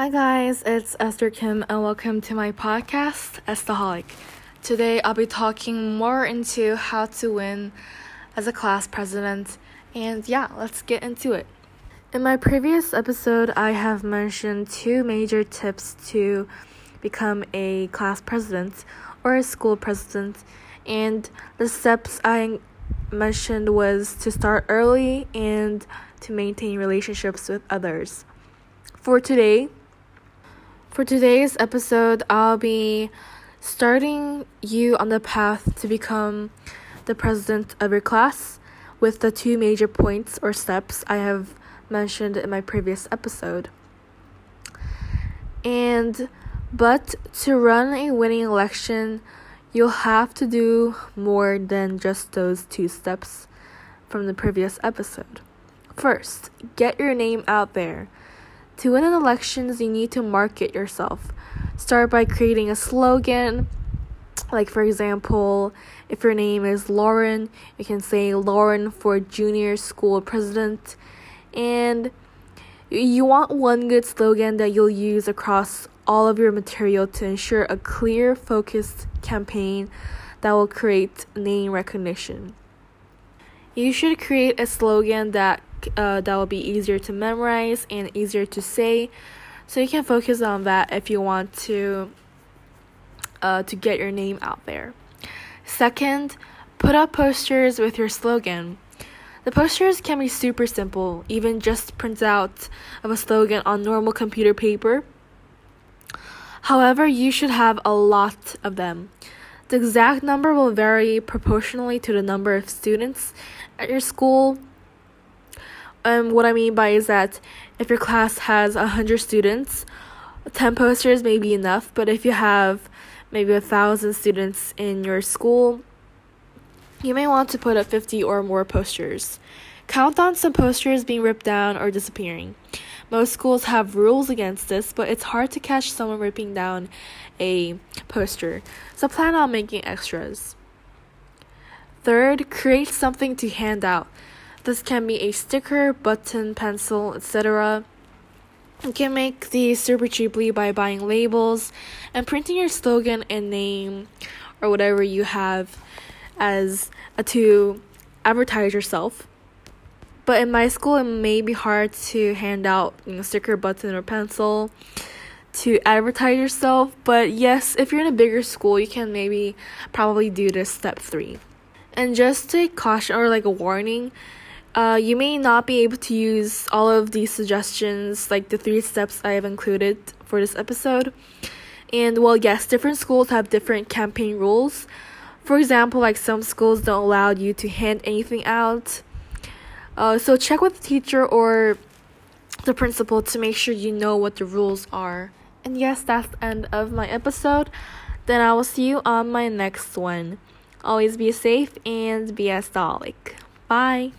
Hi guys, it's Esther Kim and welcome to my podcast, Estaholic. Today I'll be talking more into how to win as a class president and yeah, let's get into it. In my previous episode, I have mentioned two major tips to become a class president or a school president and the steps I mentioned was to start early and to maintain relationships with others. For today, for today's episode, I'll be starting you on the path to become the president of your class with the two major points or steps I have mentioned in my previous episode. And but to run a winning election, you'll have to do more than just those two steps from the previous episode. First, get your name out there. To win an elections, you need to market yourself. Start by creating a slogan. Like, for example, if your name is Lauren, you can say Lauren for junior school president. And you want one good slogan that you'll use across all of your material to ensure a clear, focused campaign that will create name recognition. You should create a slogan that uh, that will be easier to memorize and easier to say. So you can focus on that if you want to uh, to get your name out there. Second, put up posters with your slogan. The posters can be super simple, even just print out of a slogan on normal computer paper. However, you should have a lot of them. The exact number will vary proportionally to the number of students at your school um, what I mean by is that if your class has 100 students, 10 posters may be enough, but if you have maybe a thousand students in your school, you may want to put up 50 or more posters. Count on some posters being ripped down or disappearing. Most schools have rules against this, but it's hard to catch someone ripping down a poster, so plan on making extras. Third, create something to hand out. This can be a sticker, button, pencil, etc. You can make these super cheaply by buying labels and printing your slogan and name or whatever you have as to advertise yourself. But in my school, it may be hard to hand out you know, sticker, button, or pencil to advertise yourself. But yes, if you're in a bigger school, you can maybe probably do this step three. And just a caution or like a warning, uh, you may not be able to use all of these suggestions, like the three steps I have included for this episode. And well, yes, different schools have different campaign rules. For example, like some schools don't allow you to hand anything out. Uh, so check with the teacher or the principal to make sure you know what the rules are. And yes, that's the end of my episode. Then I will see you on my next one. Always be safe and be a. Bye.